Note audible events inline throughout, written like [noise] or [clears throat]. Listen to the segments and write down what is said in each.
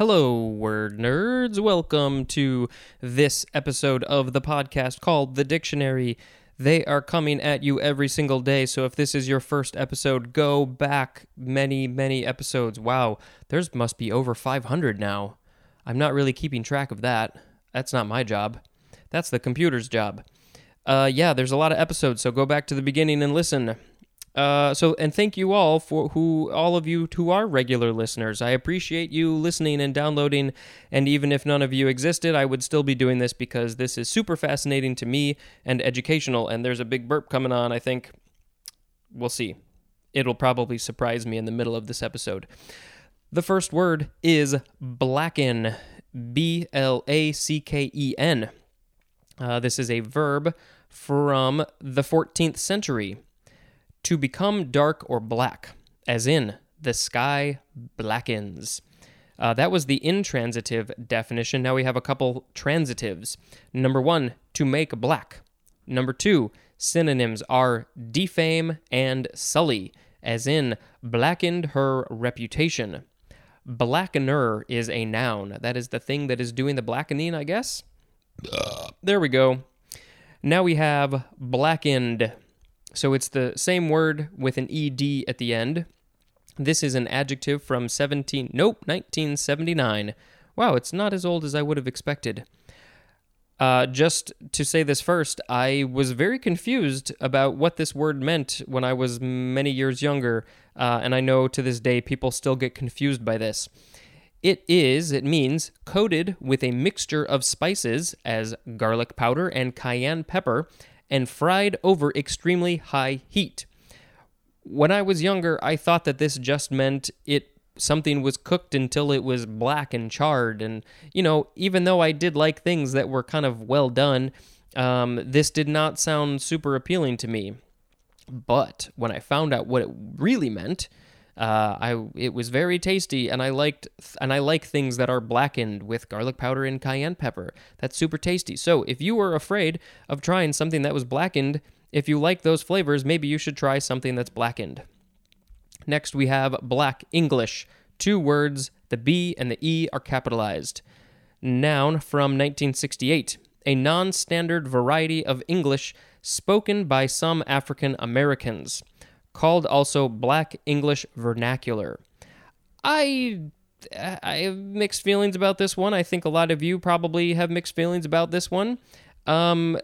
Hello, word nerds. Welcome to this episode of the podcast called The Dictionary. They are coming at you every single day, so if this is your first episode, go back many, many episodes. Wow, there's must be over 500 now. I'm not really keeping track of that. That's not my job. That's the computer's job. Uh, yeah, there's a lot of episodes, so go back to the beginning and listen. Uh, so and thank you all for who all of you who are regular listeners. I appreciate you listening and downloading. And even if none of you existed, I would still be doing this because this is super fascinating to me and educational. And there's a big burp coming on. I think we'll see. It'll probably surprise me in the middle of this episode. The first word is blacken. B L A C K E N. Uh, this is a verb from the 14th century to become dark or black, as in, the sky blackens. Uh, that was the intransitive definition. Now we have a couple transitives. Number one, to make black. Number two, synonyms are defame and sully, as in, blackened her reputation. Blackener is a noun. That is the thing that is doing the blackening, I guess. There we go. Now we have blackened. So it's the same word with an ed at the end. This is an adjective from 17 nope, 1979. Wow, it's not as old as I would have expected. Uh, just to say this first, I was very confused about what this word meant when I was many years younger, uh, and I know to this day people still get confused by this. It is, it means, coated with a mixture of spices as garlic powder and cayenne pepper, and fried over extremely high heat. When I was younger, I thought that this just meant it something was cooked until it was black and charred and you know, even though I did like things that were kind of well done, um, this did not sound super appealing to me. But when I found out what it really meant, uh, I it was very tasty, and I liked and I like things that are blackened with garlic powder and cayenne pepper. That's super tasty. So if you were afraid of trying something that was blackened, if you like those flavors, maybe you should try something that's blackened. Next, we have Black English. Two words, the B and the E are capitalized. Noun from 1968. A non standard variety of English spoken by some African Americans called also Black English Vernacular. I I have mixed feelings about this one. I think a lot of you probably have mixed feelings about this one. Um,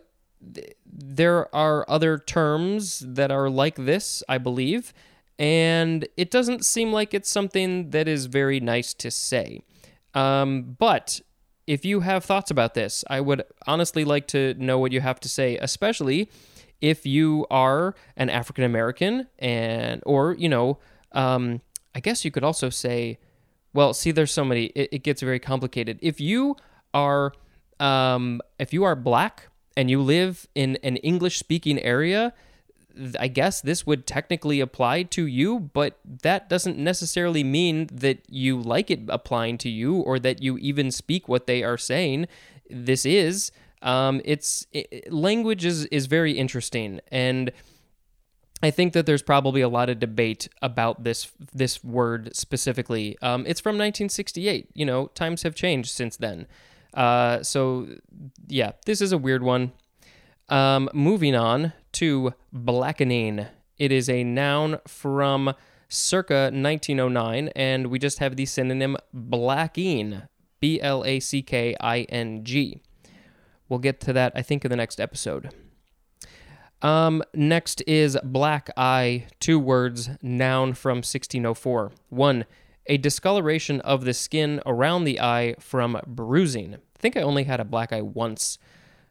th- there are other terms that are like this, I believe, and it doesn't seem like it's something that is very nice to say. Um, but if you have thoughts about this, I would honestly like to know what you have to say, especially if you are an African American and or you know, um, I guess you could also say, well, see, there's so many. It, it gets very complicated. If you are um, if you are black and you live in an English speaking area, I guess this would technically apply to you, but that doesn't necessarily mean that you like it applying to you or that you even speak what they are saying. This is um, it's it, language is is very interesting, and I think that there's probably a lot of debate about this this word specifically. Um, it's from 1968. You know, times have changed since then. Uh, so yeah, this is a weird one. Um, moving on to blackening. It is a noun from circa 1909, and we just have the synonym blacking. B L A C K I N G. We'll get to that, I think, in the next episode. Um, next is black eye, two words, noun from 1604. One, a discoloration of the skin around the eye from bruising. I think I only had a black eye once.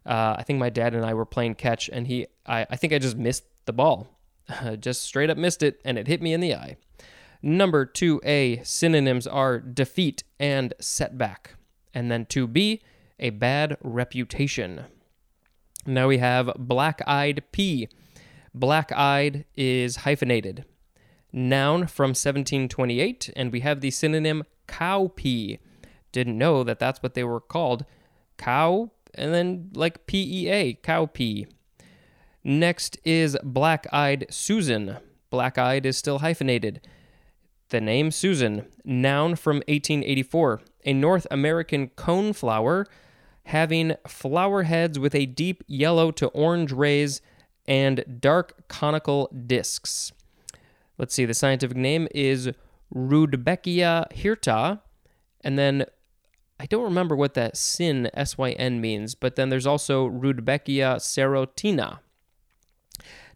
Uh, I think my dad and I were playing catch, and he, I, I think I just missed the ball. [laughs] just straight up missed it, and it hit me in the eye. Number 2A, synonyms are defeat and setback. And then 2B, a bad reputation. Now we have black eyed pea. Black eyed is hyphenated. Noun from 1728, and we have the synonym cow cowpea. Didn't know that that's what they were called. Cow, and then like P E A, cow cowpea. Next is black eyed Susan. Black eyed is still hyphenated. The name Susan, noun from 1884, a North American coneflower having flower heads with a deep yellow to orange rays and dark conical discs. Let's see, the scientific name is Rudbeckia hirta, and then I don't remember what that syn, S-Y-N means, but then there's also Rudbeckia serotina.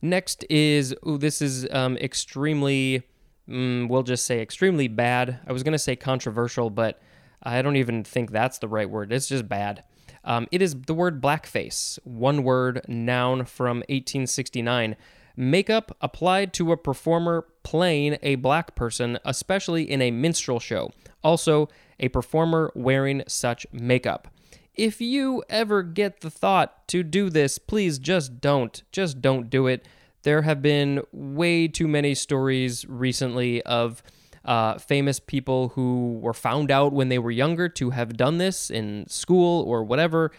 Next is, ooh, this is um, extremely, mm, we'll just say extremely bad. I was going to say controversial, but I don't even think that's the right word. It's just bad. Um, it is the word blackface, one word, noun from 1869. Makeup applied to a performer playing a black person, especially in a minstrel show. Also, a performer wearing such makeup. If you ever get the thought to do this, please just don't. Just don't do it. There have been way too many stories recently of uh, famous people who were found out when they were younger to have done this in school or whatever,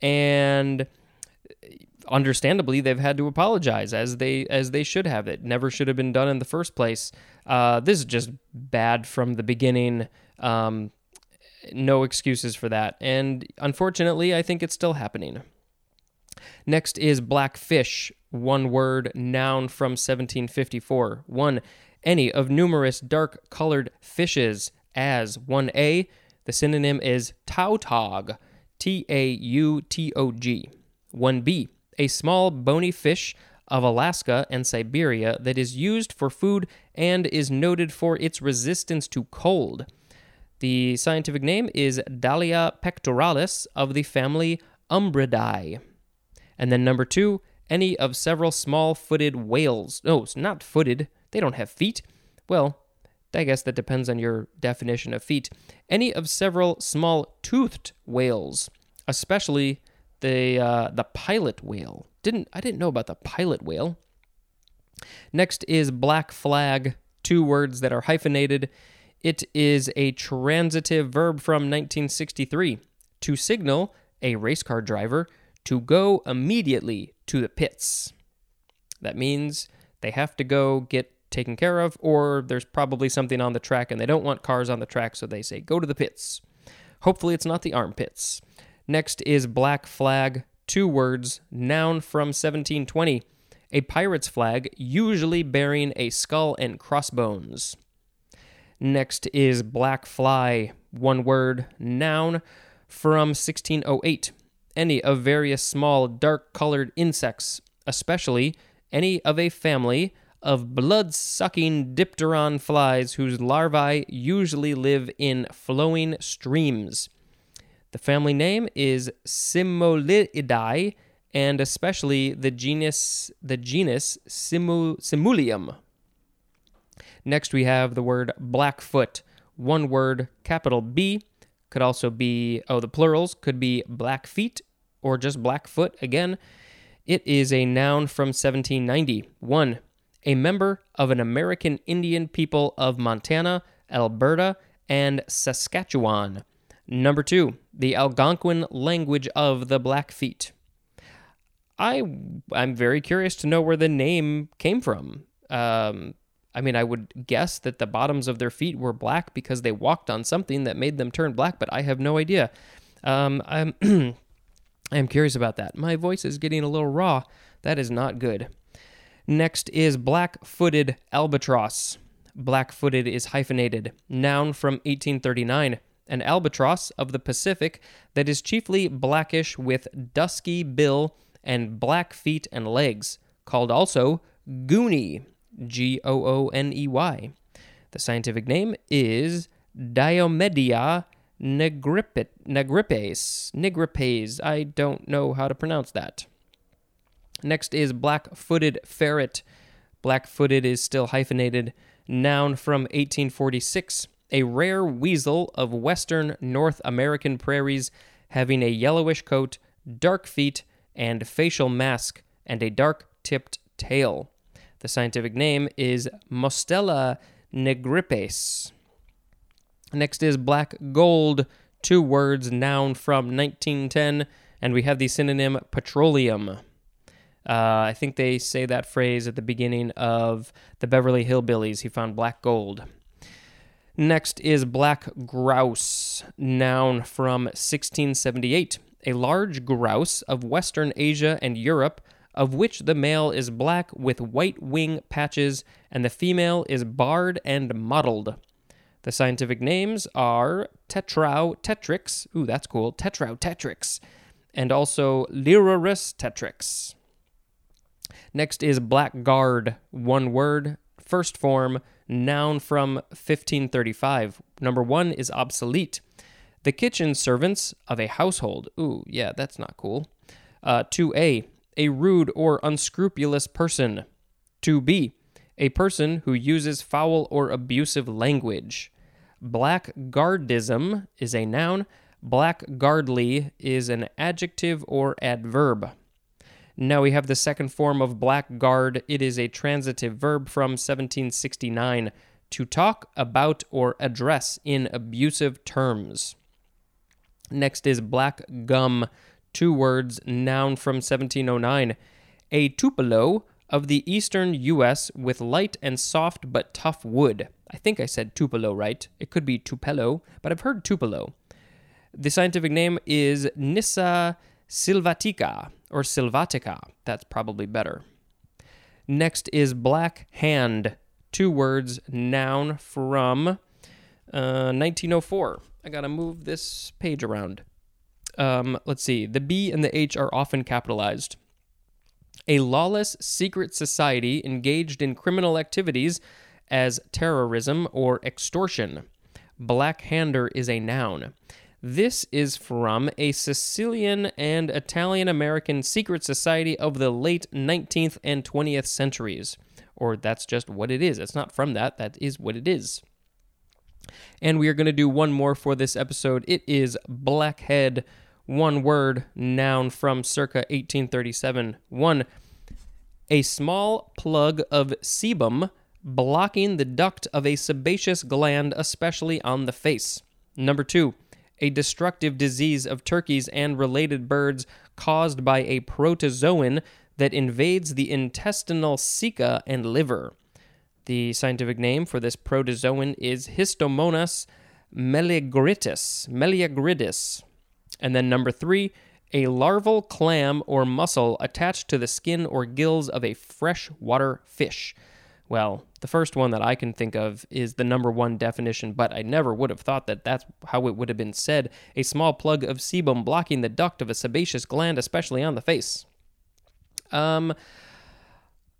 and understandably they've had to apologize as they as they should have. It never should have been done in the first place. Uh, this is just bad from the beginning. Um, no excuses for that, and unfortunately, I think it's still happening. Next is blackfish, one word, noun from 1754. One, any of numerous dark colored fishes, as 1a, the synonym is tautog, T A U T O G. 1b, a small bony fish of Alaska and Siberia that is used for food and is noted for its resistance to cold. The scientific name is Dallia pectoralis of the family Umbridae. And then number two, any of several small footed whales. No, it's not footed. They don't have feet. Well, I guess that depends on your definition of feet. Any of several small toothed whales, especially the uh, the pilot whale. Didn't I didn't know about the pilot whale. Next is black flag, two words that are hyphenated. It is a transitive verb from 1963 to signal a race car driver to go immediately to the pits. That means they have to go get taken care of, or there's probably something on the track and they don't want cars on the track, so they say, go to the pits. Hopefully, it's not the armpits. Next is black flag, two words, noun from 1720. A pirate's flag, usually bearing a skull and crossbones. Next is black fly, one word, noun from 1608. Any of various small dark colored insects, especially any of a family of blood sucking dipteran flies whose larvae usually live in flowing streams. The family name is Simuliidae, and especially the genus the genus Simu, Simulium. Next, we have the word Blackfoot, one word, capital B. Could also be, oh, the plurals could be Blackfeet or just Blackfoot again. It is a noun from 1790. One, a member of an American Indian people of Montana, Alberta, and Saskatchewan. Number two, the Algonquin language of the Blackfeet. I I'm very curious to know where the name came from. Um, I mean, I would guess that the bottoms of their feet were black because they walked on something that made them turn black, but I have no idea. Um, I'm [clears throat] I'm curious about that. My voice is getting a little raw. That is not good. Next is black footed albatross. Black footed is hyphenated, noun from 1839. An albatross of the Pacific that is chiefly blackish with dusky bill and black feet and legs, called also gooney, G O O N E Y. The scientific name is Diomedea negripes. Negripes. I don't know how to pronounce that. Next is black footed ferret. Black footed is still hyphenated. Noun from 1846. A rare weasel of western North American prairies having a yellowish coat, dark feet, and facial mask, and a dark tipped tail. The scientific name is Mustela negripes. Next is black gold, two words, noun from 1910, and we have the synonym petroleum. Uh, I think they say that phrase at the beginning of the Beverly Hillbillies. He found black gold. Next is black grouse, noun from 1678. A large grouse of Western Asia and Europe, of which the male is black with white wing patches and the female is barred and mottled. The scientific names are Tetrao tetrix, ooh, that's cool, Tetrao tetrix, and also Lyrurus tetrix. Next is blackguard, one word, first form, noun from 1535. Number one is obsolete. The kitchen servants of a household. Ooh, yeah, that's not cool. Uh, 2a, a rude or unscrupulous person. 2b, a person who uses foul or abusive language. Blackguardism is a noun. Blackguardly is an adjective or adverb. Now we have the second form of blackguard. It is a transitive verb from 1769 to talk about or address in abusive terms. Next is black gum, two words, noun from 1709. A tupelo of the eastern U.S. with light and soft but tough wood. I think I said tupelo right. It could be tupelo, but I've heard tupelo. The scientific name is Nyssa sylvatica or sylvatica. That's probably better. Next is black hand, two words, noun from uh, 1904. I gotta move this page around. Um, let's see. The B and the H are often capitalized. A lawless secret society engaged in criminal activities as terrorism or extortion. Black hander is a noun. This is from a Sicilian and Italian American secret society of the late 19th and 20th centuries. Or that's just what it is. It's not from that, that is what it is. And we are going to do one more for this episode. It is blackhead, one word, noun from circa 1837. One, a small plug of sebum blocking the duct of a sebaceous gland, especially on the face. Number two, a destructive disease of turkeys and related birds caused by a protozoan that invades the intestinal ceca and liver. The scientific name for this protozoan is Histomonas meleagridis. Meleagridis. And then number three, a larval clam or mussel attached to the skin or gills of a freshwater fish. Well, the first one that I can think of is the number one definition, but I never would have thought that that's how it would have been said a small plug of sebum blocking the duct of a sebaceous gland, especially on the face. Um,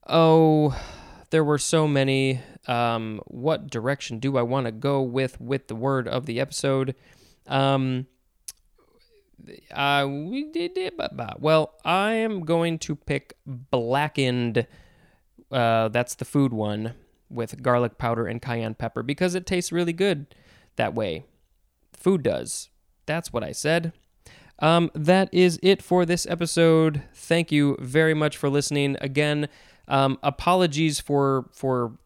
oh, there were so many. Um, what direction do I want to go with with the word of the episode? Um, uh, we did it, but well, I am going to pick blackened uh, that's the food one with garlic powder and cayenne pepper because it tastes really good that way. Food does. That's what I said. Um, that is it for this episode. Thank you very much for listening. Again, um, apologies for for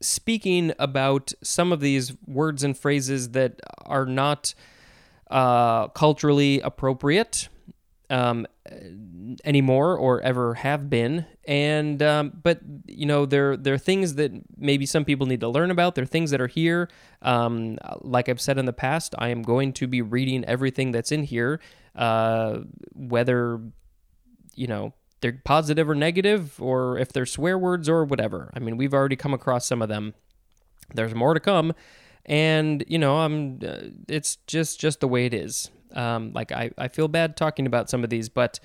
speaking about some of these words and phrases that are not uh, culturally appropriate um, anymore or ever have been. And um, but you know there there are things that maybe some people need to learn about. There are things that are here. Um, like I've said in the past, I am going to be reading everything that's in here, uh, whether you know they're positive or negative, or if they're swear words or whatever. I mean, we've already come across some of them. There's more to come and you know i'm uh, it's just just the way it is um, like I, I feel bad talking about some of these, but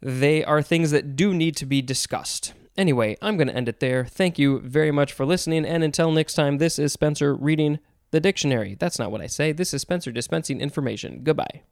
they are things that do need to be discussed. Anyway, I'm going to end it there. Thank you very much for listening, and until next time, this is Spencer reading the dictionary. That's not what I say. This is Spencer dispensing information. Goodbye.